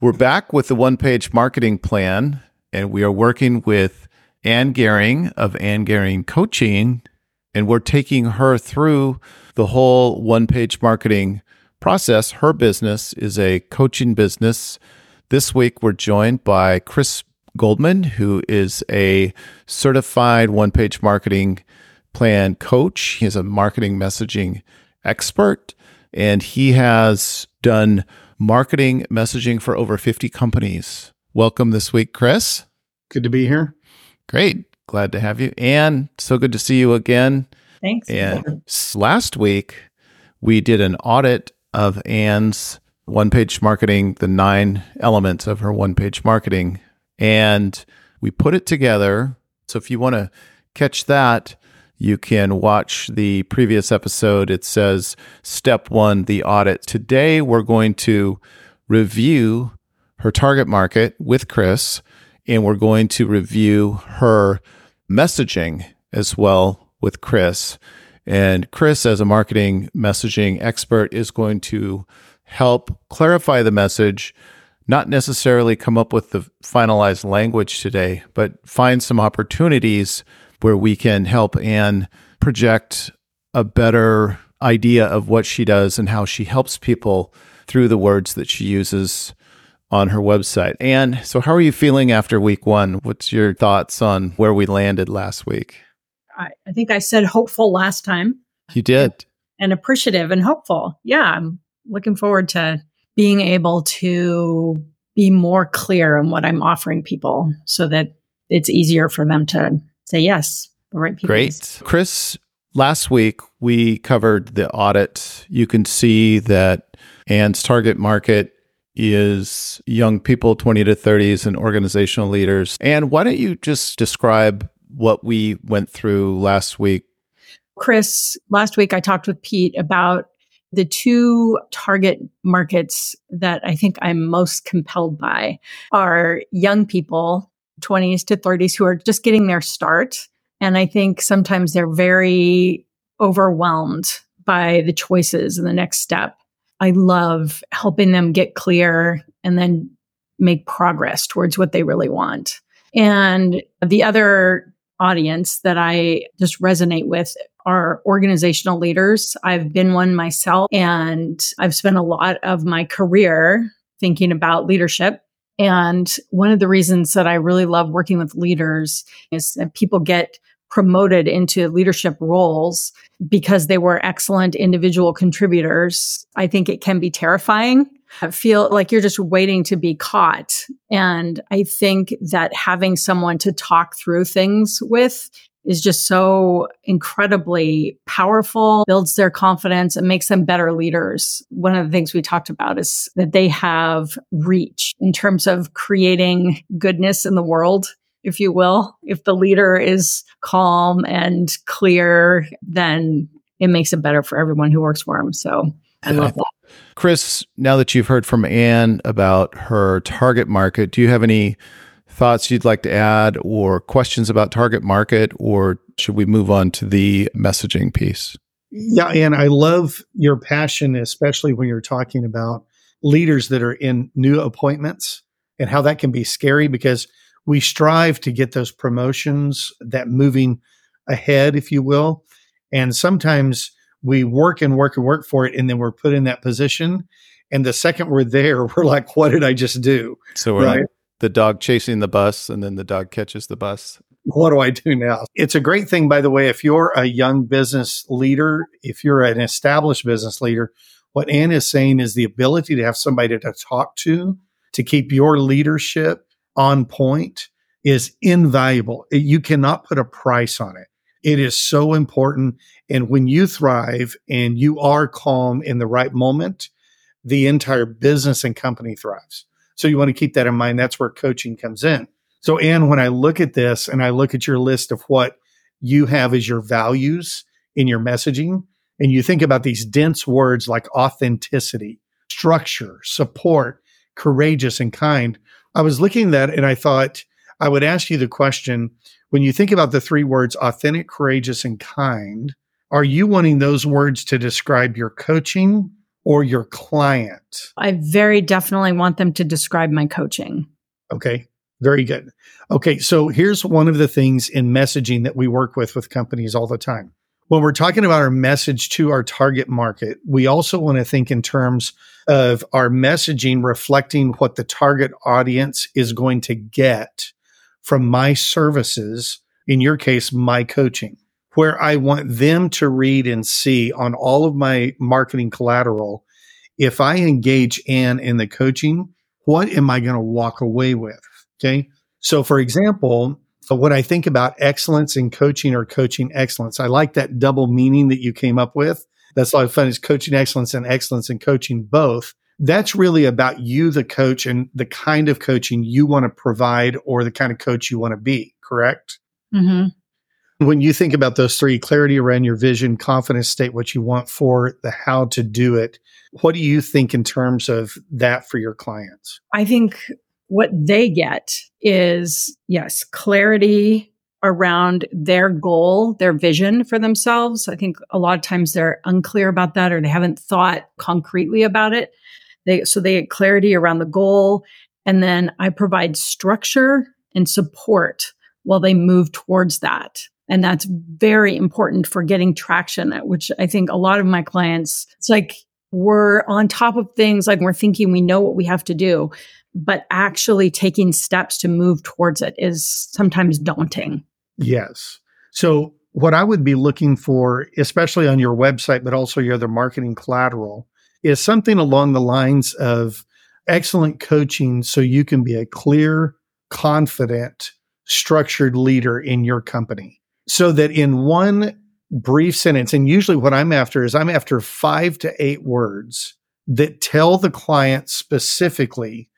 We're back with the one page marketing plan, and we are working with Ann Garing of Ann Garing Coaching, and we're taking her through the whole one page marketing process. Her business is a coaching business. This week, we're joined by Chris Goldman, who is a certified one page marketing plan coach. He is a marketing messaging expert, and he has done marketing messaging for over 50 companies. Welcome this week, Chris. Good to be here. Great. Glad to have you. And so good to see you again. Thanks. And last week, we did an audit of Ann's one page marketing, the nine elements of her one page marketing, and we put it together. So if you want to catch that, you can watch the previous episode. It says step one, the audit. Today, we're going to review her target market with Chris, and we're going to review her messaging as well with Chris. And Chris, as a marketing messaging expert, is going to help clarify the message, not necessarily come up with the finalized language today, but find some opportunities where we can help Ann project a better idea of what she does and how she helps people through the words that she uses on her website. And so, how are you feeling after week one? What's your thoughts on where we landed last week? I, I think I said hopeful last time. You did. And, and appreciative and hopeful. Yeah, I'm looking forward to being able to be more clear on what I'm offering people so that it's easier for them to say yes. Right people. Great. Chris, last week we covered the audit. You can see that Ann's target market is young people 20 to 30s and organizational leaders. And why don't you just describe what we went through last week? Chris, last week I talked with Pete about the two target markets that I think I'm most compelled by are young people 20s to 30s who are just getting their start. And I think sometimes they're very overwhelmed by the choices and the next step. I love helping them get clear and then make progress towards what they really want. And the other audience that I just resonate with are organizational leaders. I've been one myself and I've spent a lot of my career thinking about leadership and one of the reasons that I really love working with leaders is that people get promoted into leadership roles because they were excellent individual contributors. I think it can be terrifying. I feel like you're just waiting to be caught. And I think that having someone to talk through things with is just so incredibly powerful, builds their confidence and makes them better leaders. One of the things we talked about is that they have reach in terms of creating goodness in the world, if you will. If the leader is calm and clear, then it makes it better for everyone who works for them. So I love that. Chris, now that you've heard from Anne about her target market, do you have any thoughts you'd like to add or questions about target market, or should we move on to the messaging piece? Yeah, and I love your passion, especially when you're talking about leaders that are in new appointments and how that can be scary because we strive to get those promotions, that moving ahead, if you will. And sometimes we work and work and work for it, and then we're put in that position. And the second we're there, we're like, what did I just do? So we're right? like, the dog chasing the bus and then the dog catches the bus. What do I do now? It's a great thing, by the way, if you're a young business leader, if you're an established business leader, what Ann is saying is the ability to have somebody to talk to to keep your leadership on point is invaluable. You cannot put a price on it. It is so important. And when you thrive and you are calm in the right moment, the entire business and company thrives. So you want to keep that in mind. That's where coaching comes in. So, Ann, when I look at this and I look at your list of what you have as your values in your messaging, and you think about these dense words like authenticity, structure, support, courageous, and kind, I was looking at that and I thought I would ask you the question when you think about the three words authentic, courageous, and kind, are you wanting those words to describe your coaching or your client? I very definitely want them to describe my coaching. Okay. Very good. Okay. So here's one of the things in messaging that we work with with companies all the time. When we're talking about our message to our target market, we also want to think in terms of our messaging reflecting what the target audience is going to get from my services, in your case, my coaching, where I want them to read and see on all of my marketing collateral. If I engage Ann in the coaching, what am I going to walk away with? Okay. So, for example, when I think about excellence in coaching or coaching excellence, I like that double meaning that you came up with. That's a lot of fun is coaching excellence and excellence in coaching both. That's really about you, the coach, and the kind of coaching you want to provide or the kind of coach you want to be, correct? Mm-hmm. When you think about those three clarity around your vision, confidence, state what you want for the how to do it, what do you think in terms of that for your clients? I think what they get is, yes, clarity around their goal, their vision for themselves. I think a lot of times they're unclear about that or they haven't thought concretely about it. They, so they get clarity around the goal. And then I provide structure and support while they move towards that. And that's very important for getting traction, which I think a lot of my clients, it's like we're on top of things, like we're thinking we know what we have to do but actually taking steps to move towards it is sometimes daunting. Yes. So, what I would be looking for, especially on your website, but also your other marketing collateral, is something along the lines of excellent coaching so you can be a clear, confident, structured leader in your company. So that in one brief sentence, and usually what I'm after is I'm after five to eight words that tell the client specifically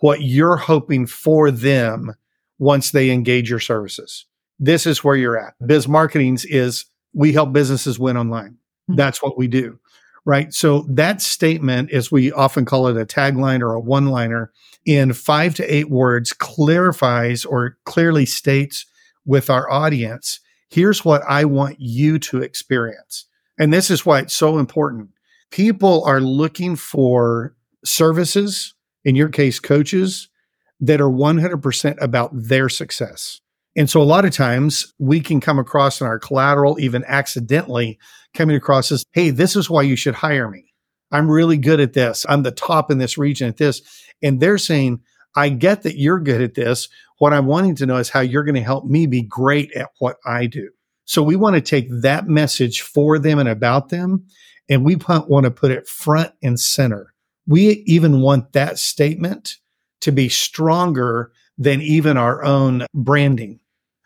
what you're hoping for them once they engage your services. This is where you're at. Biz Marketing's is we help businesses win online. Mm-hmm. That's what we do. Right. So that statement, as we often call it a tagline or a one liner, in five to eight words clarifies or clearly states with our audience, here's what I want you to experience. And this is why it's so important. People are looking for services in your case, coaches that are 100% about their success. And so a lot of times we can come across in our collateral, even accidentally coming across as, Hey, this is why you should hire me. I'm really good at this. I'm the top in this region at this. And they're saying, I get that you're good at this. What I'm wanting to know is how you're going to help me be great at what I do. So we want to take that message for them and about them. And we want to put it front and center we even want that statement to be stronger than even our own branding.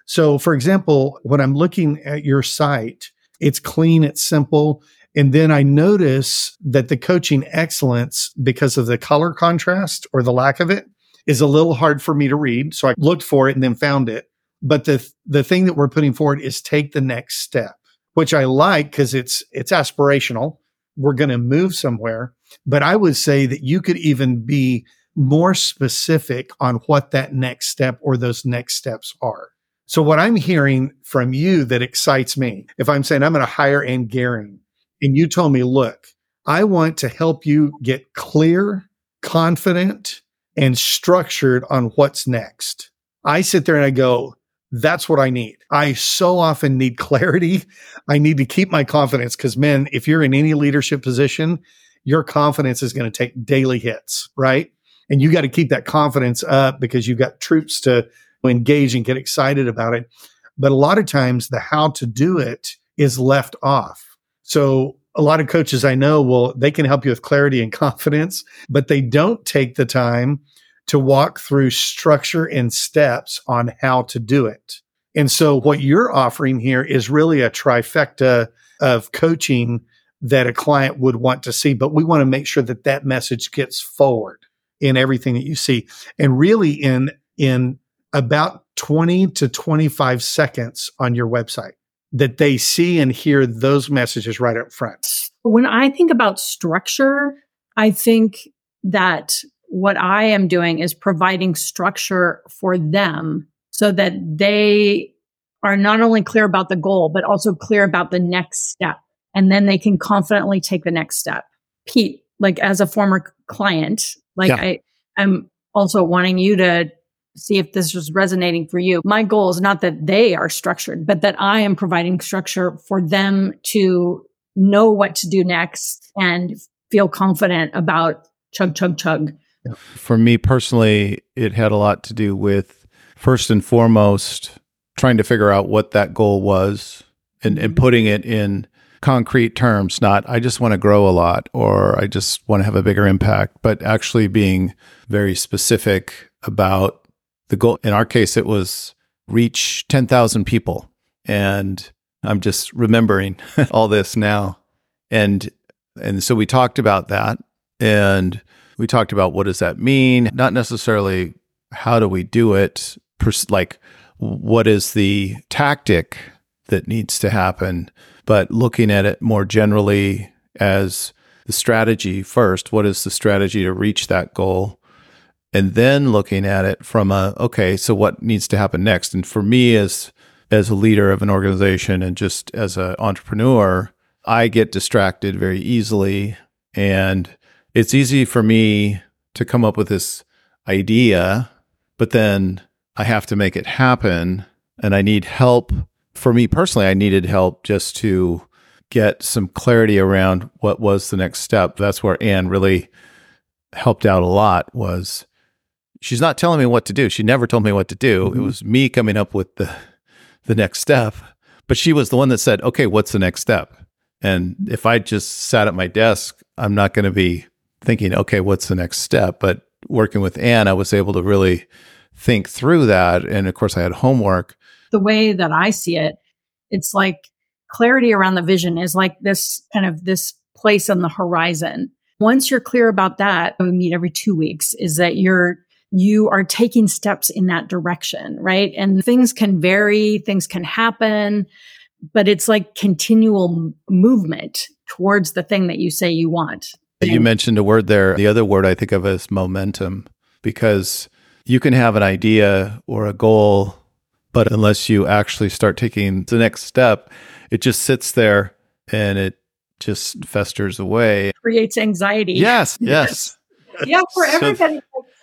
So, for example, when I'm looking at your site, it's clean, it's simple. And then I notice that the coaching excellence, because of the color contrast or the lack of it, is a little hard for me to read. So I looked for it and then found it. But the the thing that we're putting forward is take the next step, which I like because it's it's aspirational. We're going to move somewhere. But I would say that you could even be more specific on what that next step or those next steps are. So what I'm hearing from you that excites me, if I'm saying I'm going to hire Ann Garing and you told me, look, I want to help you get clear, confident, and structured on what's next. I sit there and I go, that's what I need. I so often need clarity. I need to keep my confidence because, man, if you're in any leadership position, your confidence is going to take daily hits, right? And you got to keep that confidence up because you've got troops to engage and get excited about it. But a lot of times the how to do it is left off. So a lot of coaches I know will, they can help you with clarity and confidence, but they don't take the time to walk through structure and steps on how to do it. And so what you're offering here is really a trifecta of coaching that a client would want to see. But we want to make sure that that message gets forward in everything that you see. And really in, in about 20 to 25 seconds on your website that they see and hear those messages right up front. When I think about structure, I think that what I am doing is providing structure for them so that they are not only clear about the goal, but also clear about the next step and then they can confidently take the next step. Pete, like as a former client, like Yeah. I, I'm also wanting you to see if this was resonating for you. My goal is not that they are structured, but that I am providing structure for them to know what to do next and feel confident about chug, chug, chug. For me personally, it had a lot to do with first and foremost trying to figure out what that goal was and, and mm-hmm. putting it in concrete terms, not I just want to grow a lot or I just want to have a bigger impact, but actually being very specific about the goal. In our case, it was reach 10,000 people. And I'm just remembering all this now. And and so we talked about that and we talked about what does that mean not necessarily how do we do it pers- like what is the tactic that needs to happen but looking at it more generally as the strategy first what is the strategy to reach that goal and then looking at it from a okay so what needs to happen next? And for me as as a leader of an organization and just as an entrepreneur i get distracted very easily. And it's easy for me to come up with this idea but then i have to make it happen. And i need help. For me personally i needed help just to get some clarity around what was the next step. That's where anne really helped out a lot was she's not telling me what to do. She never told me what to do. It mm-hmm. was me coming up with the the next step. But she was the one that said, "Okay, what's the next step?" And if I just sat at my desk, I'm not going to be thinking, "Okay, what's the next step?" But working with Anne, I was able to really think through that. And of course, I had homework. the way that I see it, it's like clarity around the vision is like this kind of this place on the horizon. Once you're clear about that, we meet every two weeks, is that you're you are taking steps in that direction, right? And things can vary, things can happen, but it's like continual movement towards the thing that you say you want. You mentioned a word there. The other word I think of is momentum because you can have an idea or a goal, but unless you actually start taking the next step, it just sits there and it just festers away. creates anxiety. Yes, yes. yeah for So- everybody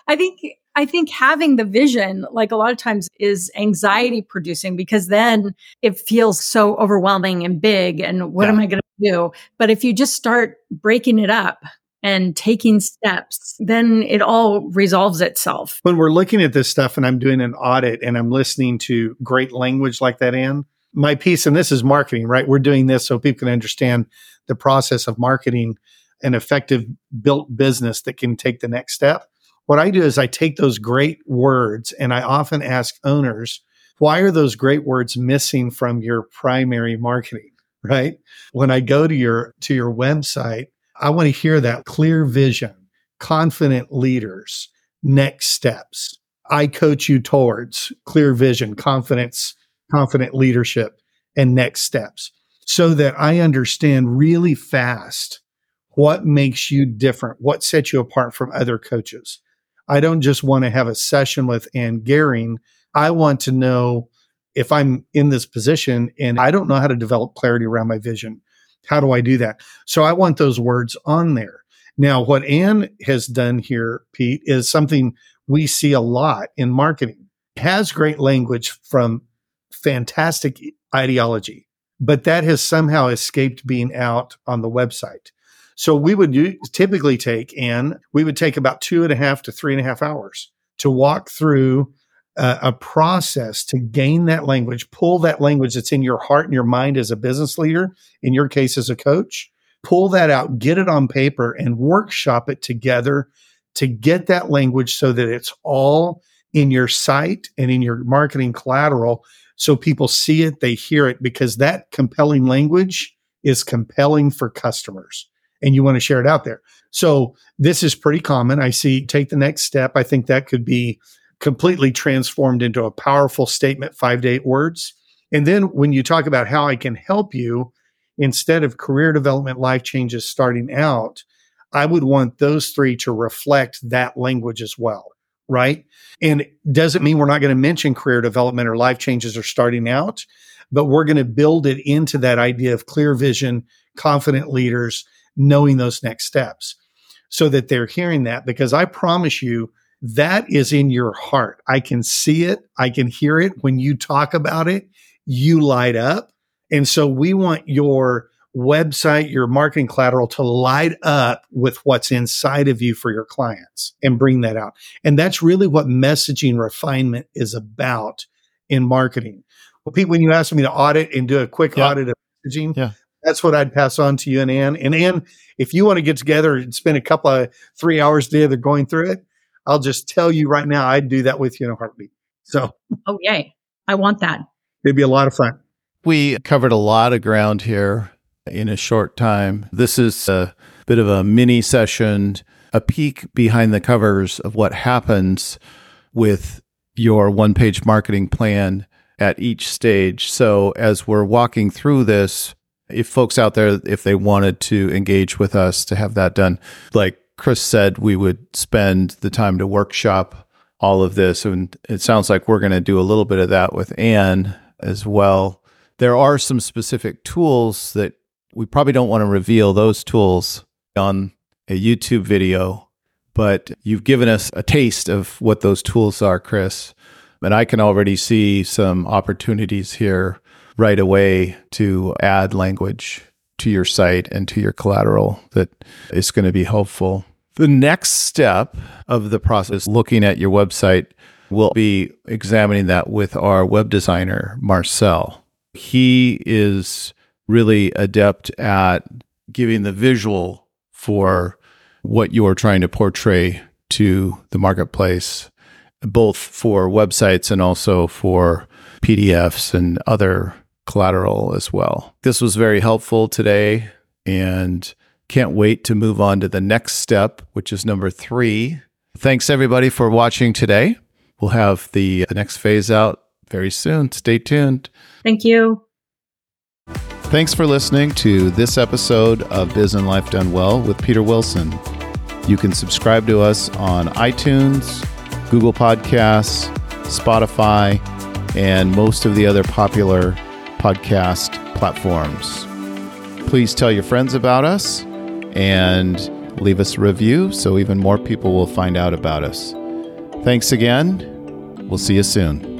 i think i think having the vision like a lot of times is anxiety producing because then it feels so overwhelming and big and what Yeah. am i going to do but if you just start breaking it up and taking steps then it all resolves itself when we're looking at this stuff and I'm doing an audit and I'm listening to great language like that, Ann, my piece, and this is marketing, right? We're doing this so people can understand the process of marketing an effective built business that can take the next step. What I do is I take those great words and I often ask owners, why are those great words missing from your primary marketing? Right. When I go to your to your website, I want to hear that clear vision, confident leaders, next steps. I coach you towards clear vision, confidence, confident leadership, and next steps so that I understand really fast what makes you different, what sets you apart from other coaches. I don't just want to have a session with Ann Garing. I want to know if I'm in this position and I don't know how to develop clarity around my vision. How do I do that? So I want those words on there. Now, what Ann has done here, Pete, is something we see a lot in marketing. Has great language from fantastic ideology, but that has somehow escaped being out on the website. So we would typically take, Ann, we would take about two and a half to three and a half hours to walk through a process to gain that language, pull that language that's in your heart and your mind as a business leader, in your case as a coach, pull that out, get it on paper, and workshop it together to get that language so that it's all in your site and in your marketing collateral so people see it, they hear it, because that compelling language is compelling for customers and you want to share it out there. So this is pretty common. I see take the next step. I think that could be completely transformed into a powerful statement, five to eight words. And then when you talk about how I can help you, instead of career development, life changes starting out, I would want those three to reflect that language as well. Right. And doesn't mean we're not going to mention career development or life changes or starting out, but we're going to build it into that idea of clear vision, confident leaders, knowing those next steps. so that they're hearing that because I promise you that is in your heart. I can see it. I can hear it when you talk about it. You light up. And so we want your website, your marketing collateral to light up with what's inside of you for your clients and bring that out. And that's really what messaging refinement is about in marketing. Well, Pete, when you asked me to audit and do a quick Yeah. audit of messaging, Yeah. That's what I'd pass on to you and Ann. And Ann, if you want to get together and spend a couple of three hours together going through it, I'll just tell you right now, I'd do that with you in a heartbeat. So Oh, yay. I want that. it'd be a lot of fun. We covered a lot of ground here in a short time. This is a bit of a mini session, a peek behind the covers of what happens with your one page marketing plan at each stage. So, as we're walking through this, if folks out there, if they wanted to engage with us to have that done, like Chris said, we would spend the time to workshop all of this. And it sounds like we're going to do a little bit of that with Anne as well. There are some specific tools that we probably don't want to reveal those tools on a YouTube video, but you've given us a taste of what those tools are, Chris. And I can already see some opportunities here right away to add language to your site and to your collateral that is going to be helpful. The next step of the process, looking at your website, will be examining that with our web designer, Marcel. He is really adept at giving the visual for what you're trying to portray to the marketplace, both for websites and also for PDFs and other collateral as well. This was very helpful today and can't wait to move on to the next step, which is number three. Thanks everybody for watching today. We'll have the, next phase out very soon. Stay tuned. Thank you. Thanks for listening to this episode of Biz and Life Done Well with Peter Wilson. You can subscribe to us on iTunes, Google Podcasts, Spotify, and most of the other popular podcast platforms. Please tell your friends about us and leave us a review so even more people will find out about us. Thanks again. We'll see you soon.